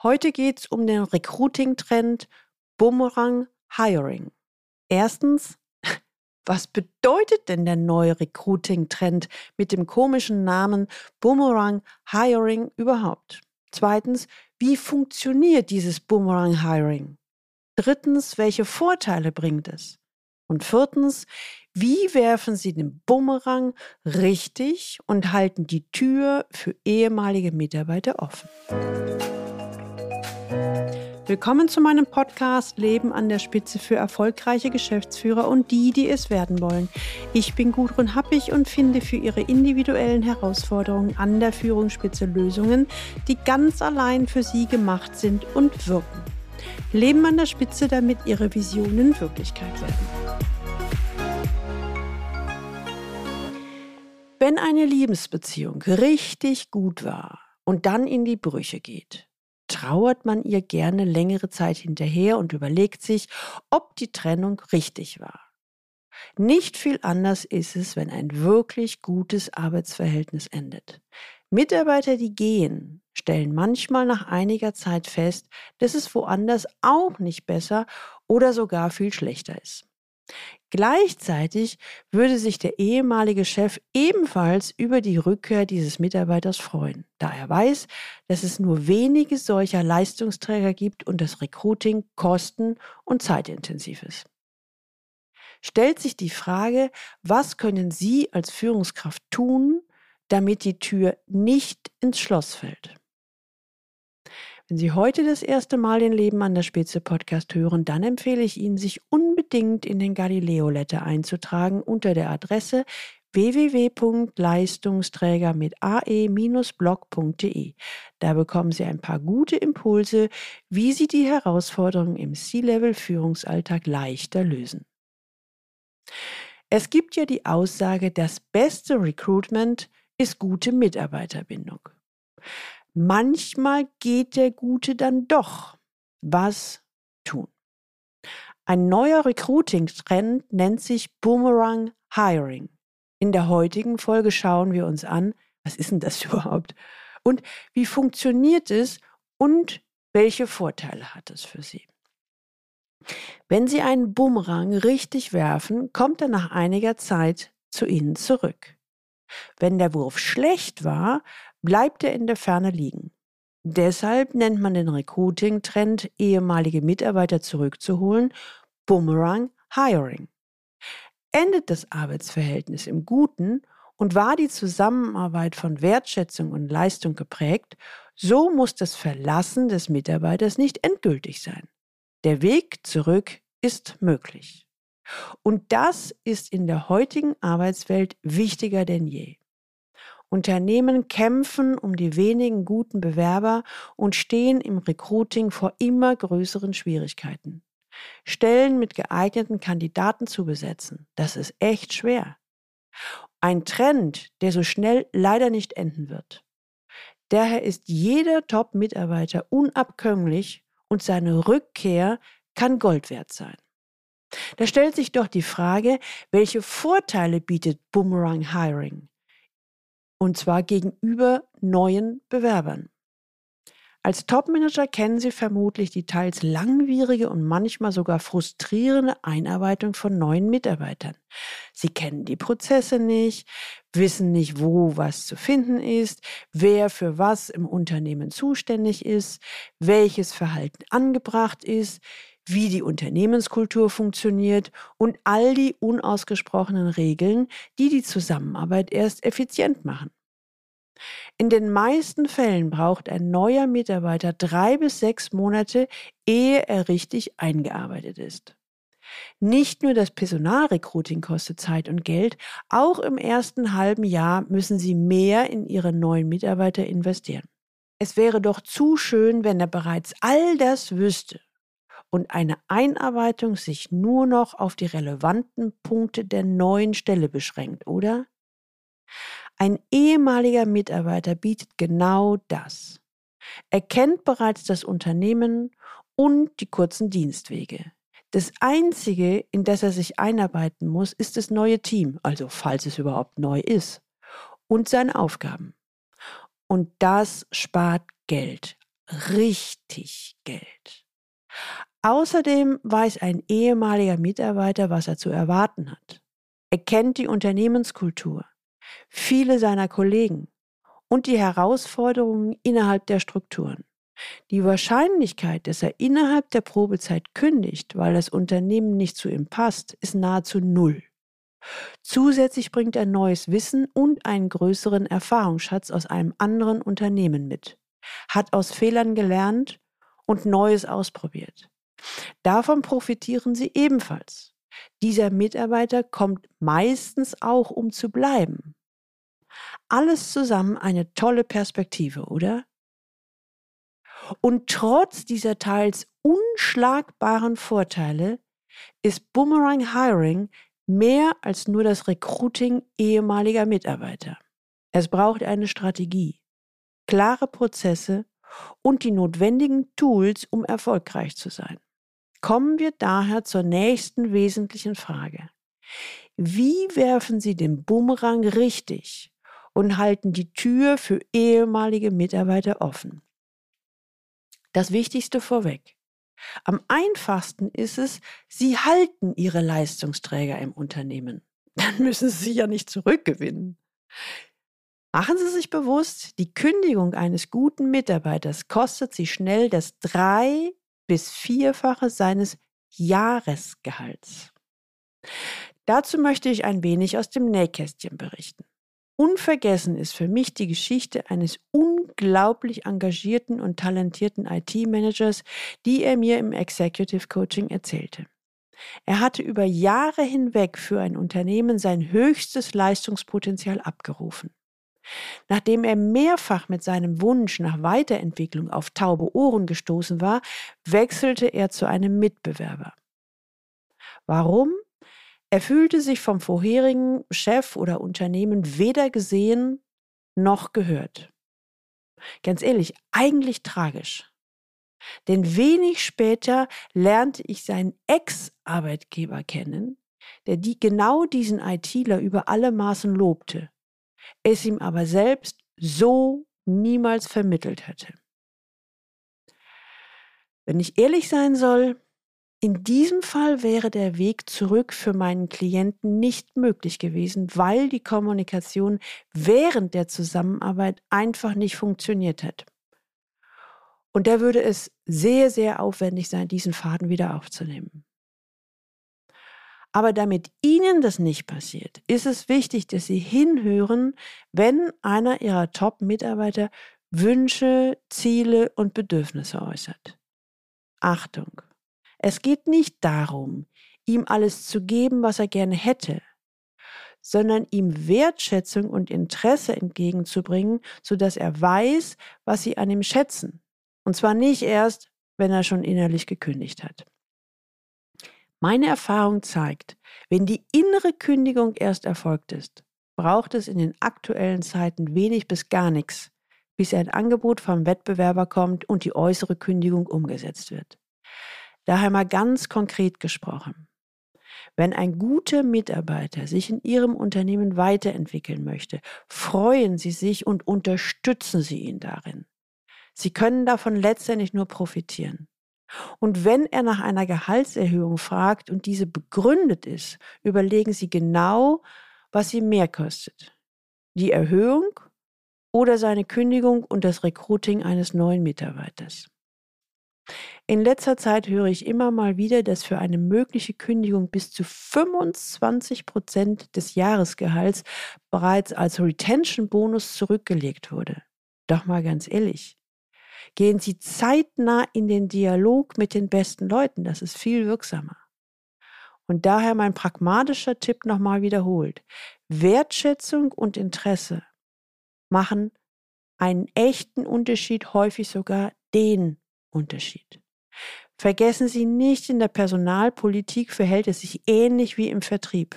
Heute geht es um den Recruiting-Trend Boomerang Hiring. Erstens, was bedeutet denn der neue Recruiting-Trend mit dem komischen Namen Boomerang Hiring überhaupt? Zweitens, wie funktioniert dieses Boomerang Hiring? Drittens, welche Vorteile bringt es? Und viertens, wie werfen Sie den Bumerang richtig und halten die Tür für ehemalige Mitarbeiter offen? Willkommen zu meinem Podcast Leben an der Spitze für erfolgreiche Geschäftsführer und die, die es werden wollen. Ich bin Gudrun Happig und finde für Ihre individuellen Herausforderungen an der Führungsspitze Lösungen, die ganz allein für Sie gemacht sind und wirken. Leben an der Spitze, damit Ihre Visionen Wirklichkeit werden. Wenn eine Liebesbeziehung richtig gut war und dann in die Brüche geht, trauert man ihr gerne längere Zeit hinterher und überlegt sich, ob die Trennung richtig war. Nicht viel anders ist es, wenn ein wirklich gutes Arbeitsverhältnis endet. Mitarbeiter, die gehen, stellen manchmal nach einiger Zeit fest, dass es woanders auch nicht besser oder sogar viel schlechter ist. Gleichzeitig würde sich der ehemalige Chef ebenfalls über die Rückkehr dieses Mitarbeiters freuen, da er weiß, dass es nur wenige solcher Leistungsträger gibt und das Recruiting kosten- und zeitintensiv ist. Stellt sich die Frage, was können Sie als Führungskraft tun, damit die Tür nicht ins Schloss fällt? Wenn Sie heute das erste Mal den Leben an der Spitze Podcast hören, dann empfehle ich Ihnen, sich unbedingt in den Galileo Letter einzutragen unter der Adresse www.leistungsträger mit ae-blog.de. Da bekommen Sie ein paar gute Impulse, wie Sie die Herausforderungen im C-Level-Führungsalltag leichter lösen. Es gibt ja die Aussage, das beste Recruitment ist gute Mitarbeiterbindung. Manchmal geht der Gute dann doch. Was tun? Ein neuer Recruiting-Trend nennt sich Boomerang Hiring. In der heutigen Folge schauen wir uns an, was ist denn das überhaupt? Und wie funktioniert es und welche Vorteile hat es für Sie? Wenn Sie einen Boomerang richtig werfen, kommt er nach einiger Zeit zu Ihnen zurück. Wenn der Wurf schlecht war, bleibt er in der Ferne liegen. Deshalb nennt man den Recruiting-Trend, ehemalige Mitarbeiter zurückzuholen, Boomerang Hiring. Endet das Arbeitsverhältnis im Guten und war die Zusammenarbeit von Wertschätzung und Leistung geprägt, so muss das Verlassen des Mitarbeiters nicht endgültig sein. Der Weg zurück ist möglich. Und das ist in der heutigen Arbeitswelt wichtiger denn je. Unternehmen kämpfen um die wenigen guten Bewerber und stehen im Recruiting vor immer größeren Schwierigkeiten. Stellen mit geeigneten Kandidaten zu besetzen, das ist echt schwer. Ein Trend, der so schnell leider nicht enden wird. Daher ist jeder Top-Mitarbeiter unabkömmlich und seine Rückkehr kann Gold wert sein. Da stellt sich doch die Frage, welche Vorteile bietet Boomerang Hiring? Und zwar gegenüber neuen Bewerbern. Als Topmanager kennen Sie vermutlich die teils langwierige und manchmal sogar frustrierende Einarbeitung von neuen Mitarbeitern. Sie kennen die Prozesse nicht, wissen nicht, wo was zu finden ist, wer für was im Unternehmen zuständig ist, welches Verhalten angebracht ist, wie die Unternehmenskultur funktioniert und all die unausgesprochenen Regeln, die die Zusammenarbeit erst effizient machen. In den meisten Fällen braucht ein neuer Mitarbeiter drei bis sechs Monate, ehe er richtig eingearbeitet ist. Nicht nur das Personalrecruiting kostet Zeit und Geld, auch im ersten halben Jahr müssen Sie mehr in Ihre neuen Mitarbeiter investieren. Es wäre doch zu schön, wenn er bereits all das wüsste und eine Einarbeitung sich nur noch auf die relevanten Punkte der neuen Stelle beschränkt, oder? Ein ehemaliger Mitarbeiter bietet genau das. Er kennt bereits das Unternehmen und die kurzen Dienstwege. Das Einzige, in das er sich einarbeiten muss, ist das neue Team, also falls es überhaupt neu ist, und seine Aufgaben. Und das spart Geld. richtig Geld. Außerdem weiß ein ehemaliger Mitarbeiter, was er zu erwarten hat. Er kennt die Unternehmenskultur, viele seiner Kollegen und die Herausforderungen innerhalb der Strukturen. Die Wahrscheinlichkeit, dass er innerhalb der Probezeit kündigt, weil das Unternehmen nicht zu ihm passt, ist nahezu null. Zusätzlich bringt er neues Wissen und einen größeren Erfahrungsschatz aus einem anderen Unternehmen mit, hat aus Fehlern gelernt und Neues ausprobiert. Davon profitieren sie ebenfalls. Dieser Mitarbeiter kommt meistens auch, um zu bleiben. Alles zusammen eine tolle Perspektive, oder? Und trotz dieser teils unschlagbaren Vorteile ist Boomerang Hiring mehr als nur das Recruiting ehemaliger Mitarbeiter. Es braucht eine Strategie, klare Prozesse und die notwendigen Tools, um erfolgreich zu sein. Kommen wir daher zur nächsten wesentlichen Frage. Wie werfen Sie den Boomerang richtig und halten die Tür für ehemalige Mitarbeiter offen? Das Wichtigste vorweg. Am einfachsten ist es, Sie halten Ihre Leistungsträger im Unternehmen. Dann müssen Sie ja nicht zurückgewinnen. Machen Sie sich bewusst, die Kündigung eines guten Mitarbeiters kostet Sie schnell das drei- bis vierfache seines Jahresgehalts. Dazu möchte ich ein wenig aus dem Nähkästchen berichten. Unvergessen ist für mich die Geschichte eines unglaublich engagierten und talentierten IT-Managers, die er mir im Executive Coaching erzählte. Er hatte über Jahre hinweg für ein Unternehmen sein höchstes Leistungspotenzial abgerufen. Nachdem er mehrfach mit seinem Wunsch nach Weiterentwicklung auf taube Ohren gestoßen war, wechselte er zu einem Mitbewerber. Warum? Er fühlte sich vom vorherigen Chef oder Unternehmen weder gesehen noch gehört. Ganz ehrlich, eigentlich tragisch. Denn wenig später lernte ich seinen Ex-Arbeitgeber kennen, der die, genau diesen ITler über alle Maßen lobte, es ihm aber selbst so niemals vermittelt hätte. Wenn ich ehrlich sein soll, in diesem Fall wäre der Weg zurück für meinen Klienten nicht möglich gewesen, weil die Kommunikation während der Zusammenarbeit einfach nicht funktioniert hat. Und da würde es sehr, sehr aufwendig sein, diesen Faden wieder aufzunehmen. Aber damit Ihnen das nicht passiert, ist es wichtig, dass Sie hinhören, wenn einer Ihrer Top-Mitarbeiter Wünsche, Ziele und Bedürfnisse äußert. Achtung! Es geht nicht darum, ihm alles zu geben, was er gerne hätte, sondern ihm Wertschätzung und Interesse entgegenzubringen, sodass er weiß, was sie an ihm schätzen. Und zwar nicht erst, wenn er schon innerlich gekündigt hat. Meine Erfahrung zeigt, wenn die innere Kündigung erst erfolgt ist, braucht es in den aktuellen Zeiten wenig bis gar nichts, bis ein Angebot vom Wettbewerber kommt und die äußere Kündigung umgesetzt wird. Daher mal ganz konkret gesprochen. Wenn ein guter Mitarbeiter sich in Ihrem Unternehmen weiterentwickeln möchte, freuen Sie sich und unterstützen Sie ihn darin. Sie können davon letztendlich nur profitieren. Und wenn er nach einer Gehaltserhöhung fragt und diese begründet ist, überlegen Sie genau, was sie mehr kostet. Die Erhöhung oder seine Kündigung und das Recruiting eines neuen Mitarbeiters. In letzter Zeit höre ich immer mal wieder, dass für eine mögliche Kündigung bis zu 25 Prozent des Jahresgehalts bereits als Retention-Bonus zurückgelegt wurde. Doch mal ganz ehrlich, gehen Sie zeitnah in den Dialog mit den besten Leuten, das ist viel wirksamer. Und daher mein pragmatischer Tipp nochmal wiederholt. Wertschätzung und Interesse machen einen echten Unterschied, häufig sogar den Unterschied. Vergessen Sie nicht, in der Personalpolitik verhält es sich ähnlich wie im Vertrieb.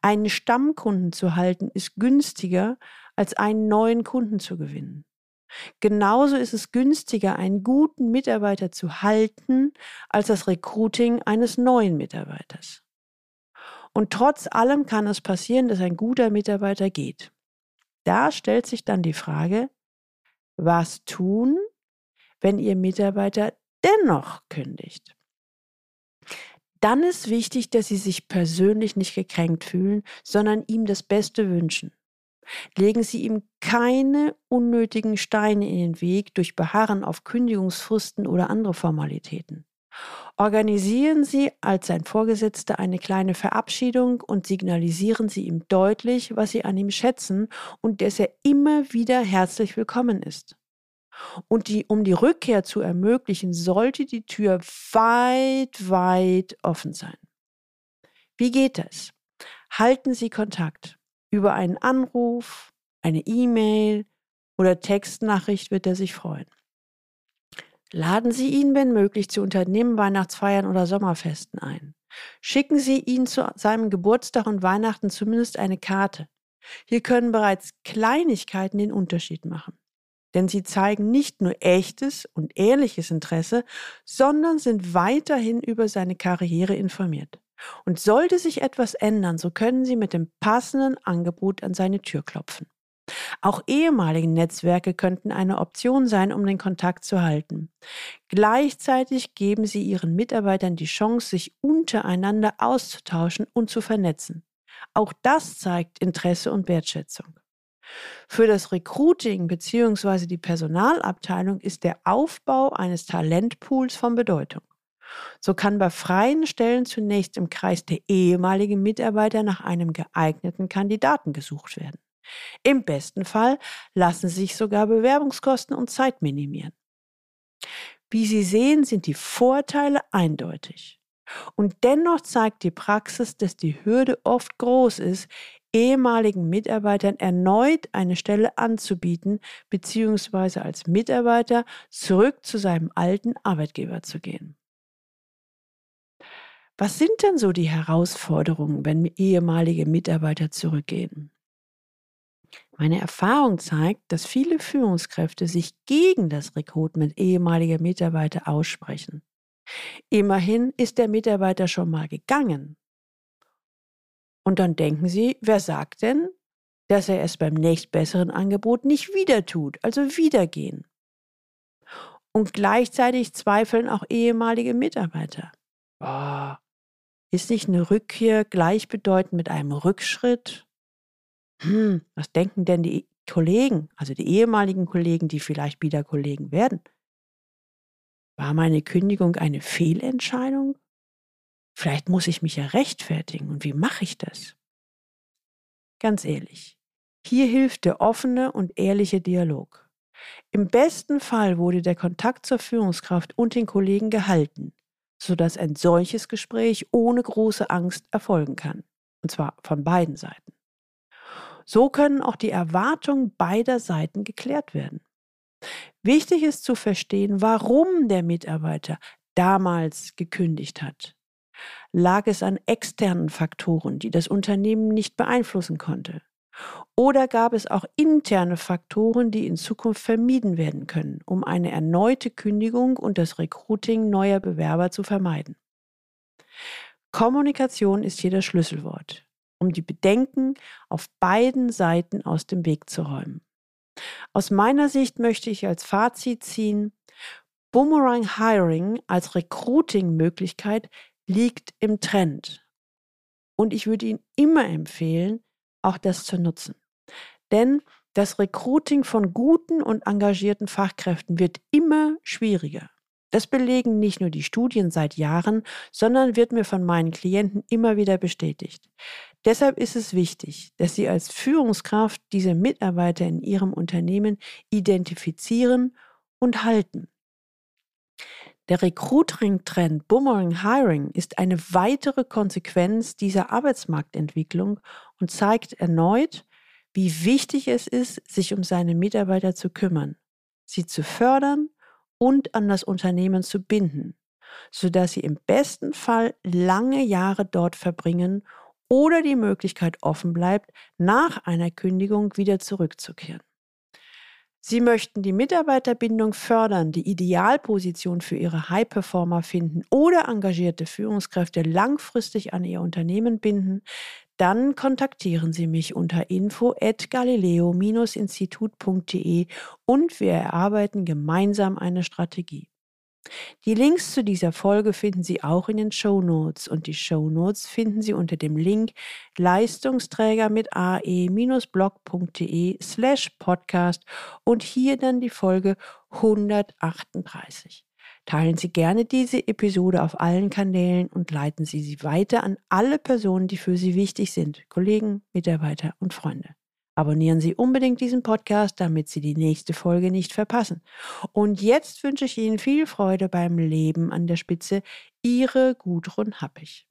Einen Stammkunden zu halten ist günstiger, als einen neuen Kunden zu gewinnen. Genauso ist es günstiger, einen guten Mitarbeiter zu halten, als das Recruiting eines neuen Mitarbeiters. Und trotz allem kann es passieren, dass ein guter Mitarbeiter geht. Da stellt sich dann die Frage, was tun, wenn Ihr Mitarbeiter dennoch kündigt? Dann ist wichtig, dass Sie sich persönlich nicht gekränkt fühlen, sondern ihm das Beste wünschen. Legen Sie ihm keine unnötigen Steine in den Weg durch Beharren auf Kündigungsfristen oder andere Formalitäten. Organisieren Sie als sein Vorgesetzter eine kleine Verabschiedung und signalisieren Sie ihm deutlich, was Sie an ihm schätzen und dass er immer wieder herzlich willkommen ist. Und die, um die Rückkehr zu ermöglichen, sollte die Tür weit, weit offen sein. Wie geht das? Halten Sie Kontakt über einen Anruf, eine E-Mail oder Textnachricht wird er sich freuen. Laden Sie ihn, wenn möglich, zu Unternehmen, Weihnachtsfeiern oder Sommerfesten ein. Schicken Sie ihn zu seinem Geburtstag und Weihnachten zumindest eine Karte. Hier können bereits Kleinigkeiten den Unterschied machen. Denn sie zeigen nicht nur echtes und ehrliches Interesse, sondern sind weiterhin über seine Karriere informiert. Und sollte sich etwas ändern, so können Sie mit dem passenden Angebot an seine Tür klopfen. Auch ehemalige Netzwerke könnten eine Option sein, um den Kontakt zu halten. Gleichzeitig geben Sie Ihren Mitarbeitern die Chance, sich untereinander auszutauschen und zu vernetzen. Auch das zeigt Interesse und Wertschätzung. Für das Recruiting bzw. die Personalabteilung ist der Aufbau eines Talentpools von Bedeutung. So kann bei freien Stellen zunächst im Kreis der ehemaligen Mitarbeiter nach einem geeigneten Kandidaten gesucht werden. Im besten Fall lassen sich sogar Bewerbungskosten und Zeit minimieren. Wie Sie sehen, sind die Vorteile eindeutig. Und dennoch zeigt die Praxis, dass die Hürde oft groß ist, ehemaligen Mitarbeitern erneut eine Stelle anzubieten, beziehungsweise als Mitarbeiter zurück zu seinem alten Arbeitgeber zu gehen. Was sind denn so die Herausforderungen, wenn ehemalige Mitarbeiter zurückgehen? Meine Erfahrung zeigt, dass viele Führungskräfte sich gegen das Recruitment ehemaliger Mitarbeiter aussprechen. Immerhin ist der Mitarbeiter schon mal gegangen. Und dann denken sie, wer sagt denn, dass er es beim nächstbesseren Angebot nicht wieder tut, also wieder gehen? Und gleichzeitig zweifeln auch ehemalige Mitarbeiter. Oh, ist nicht eine Rückkehr gleichbedeutend mit einem Rückschritt? Hm, was denken denn die Kollegen, also die ehemaligen Kollegen, die vielleicht wieder Kollegen werden? War meine Kündigung eine Fehlentscheidung? Vielleicht muss ich mich ja rechtfertigen. Und wie mache ich das? Ganz ehrlich, hier hilft der offene und ehrliche Dialog. Im besten Fall wurde der Kontakt zur Führungskraft und den Kollegen gehalten sodass ein solches Gespräch ohne große Angst erfolgen kann. Und zwar von beiden Seiten. So können auch die Erwartungen beider Seiten geklärt werden. Wichtig ist zu verstehen, warum der Mitarbeiter damals gekündigt hat. Lag es an externen Faktoren, die das Unternehmen nicht beeinflussen konnte? Oder gab es auch interne Faktoren, die in Zukunft vermieden werden können, um eine erneute Kündigung und das Recruiting neuer Bewerber zu vermeiden? Kommunikation ist hier das Schlüsselwort, um die Bedenken auf beiden Seiten aus dem Weg zu räumen. Aus meiner Sicht möchte ich als Fazit ziehen, Boomerang Hiring als Recruiting-Möglichkeit liegt im Trend. Und ich würde Ihnen immer empfehlen, auch das zu nutzen. Denn das Recruiting von guten und engagierten Fachkräften wird immer schwieriger. Das belegen nicht nur die Studien seit Jahren, sondern wird mir von meinen Klienten immer wieder bestätigt. Deshalb ist es wichtig, dass Sie als Führungskraft diese Mitarbeiter in Ihrem Unternehmen identifizieren und halten. Der Recruiting-Trend Boomerang Hiring ist eine weitere Konsequenz dieser Arbeitsmarktentwicklung und zeigt erneut, wie wichtig es ist, sich um seine Mitarbeiter zu kümmern, sie zu fördern und an das Unternehmen zu binden, sodass sie im besten Fall lange Jahre dort verbringen oder die Möglichkeit offen bleibt, nach einer Kündigung wieder zurückzukehren. Sie möchten die Mitarbeiterbindung fördern, die Idealposition für Ihre High-Performer finden oder engagierte Führungskräfte langfristig an Ihr Unternehmen binden, dann kontaktieren Sie mich unter info at galileo-institut.de und wir erarbeiten gemeinsam eine Strategie. Die Links zu dieser Folge finden Sie auch in den Show Notes und die Show Notes finden Sie unter dem Link Leistungsträger mit ae-blog.de slash podcast und hier dann die Folge 138. Teilen Sie gerne diese Episode auf allen Kanälen und leiten Sie sie weiter an alle Personen, die für Sie wichtig sind, Kollegen, Mitarbeiter und Freunde. Abonnieren Sie unbedingt diesen Podcast, damit Sie die nächste Folge nicht verpassen. Und jetzt wünsche ich Ihnen viel Freude beim Leben an der Spitze. Ihre Gudrun Happig.